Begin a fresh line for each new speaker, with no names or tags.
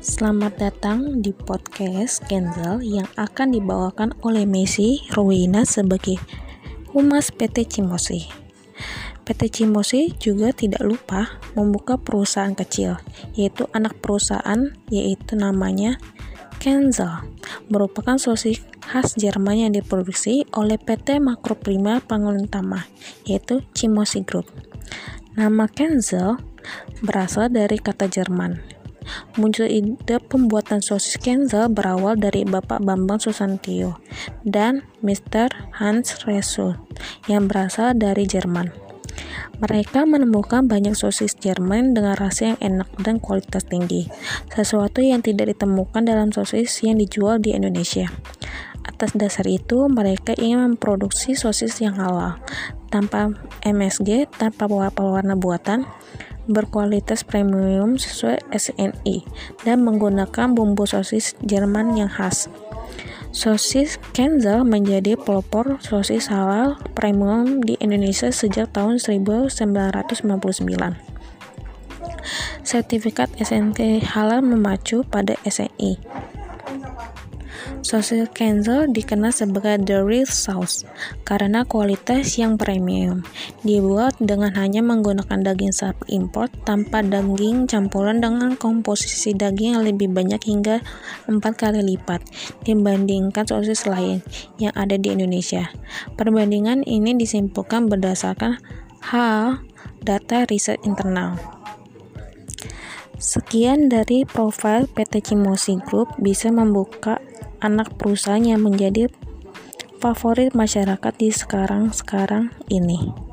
Selamat datang di podcast Kenzel yang akan dibawakan oleh Messi Rowena sebagai Humas PT Cimosi. PT Cimosi juga tidak lupa membuka perusahaan kecil, yaitu anak perusahaan yaitu namanya Kenzel, merupakan sosis khas Jerman yang diproduksi oleh PT Makroprima Pangelutama, yaitu Cimosi Group. Nama Kenzel berasal dari kata Jerman Muncul ide pembuatan sosis Kenzel berawal dari Bapak Bambang Susantio dan Mr. Hans Resul yang berasal dari Jerman. Mereka menemukan banyak sosis Jerman dengan rasa yang enak dan kualitas tinggi, sesuatu yang tidak ditemukan dalam sosis yang dijual di Indonesia. Atas dasar itu, mereka ingin memproduksi sosis yang halal, tanpa MSG, tanpa warna buatan, berkualitas premium sesuai SNI dan menggunakan bumbu sosis Jerman yang khas. Sosis Kenzel menjadi pelopor sosis halal premium di Indonesia sejak tahun 1999. Sertifikat SNK halal memacu pada SNI. Sosis Kenzel dikenal sebagai the real sauce karena kualitas yang premium. Dibuat dengan hanya menggunakan daging sapi import tanpa daging campuran dengan komposisi daging yang lebih banyak hingga empat kali lipat dibandingkan sosis lain yang ada di Indonesia. Perbandingan ini disimpulkan berdasarkan hal data riset internal. Sekian dari profil PT Cimosi Group bisa membuka anak perusahaan yang menjadi favorit masyarakat di sekarang-sekarang ini.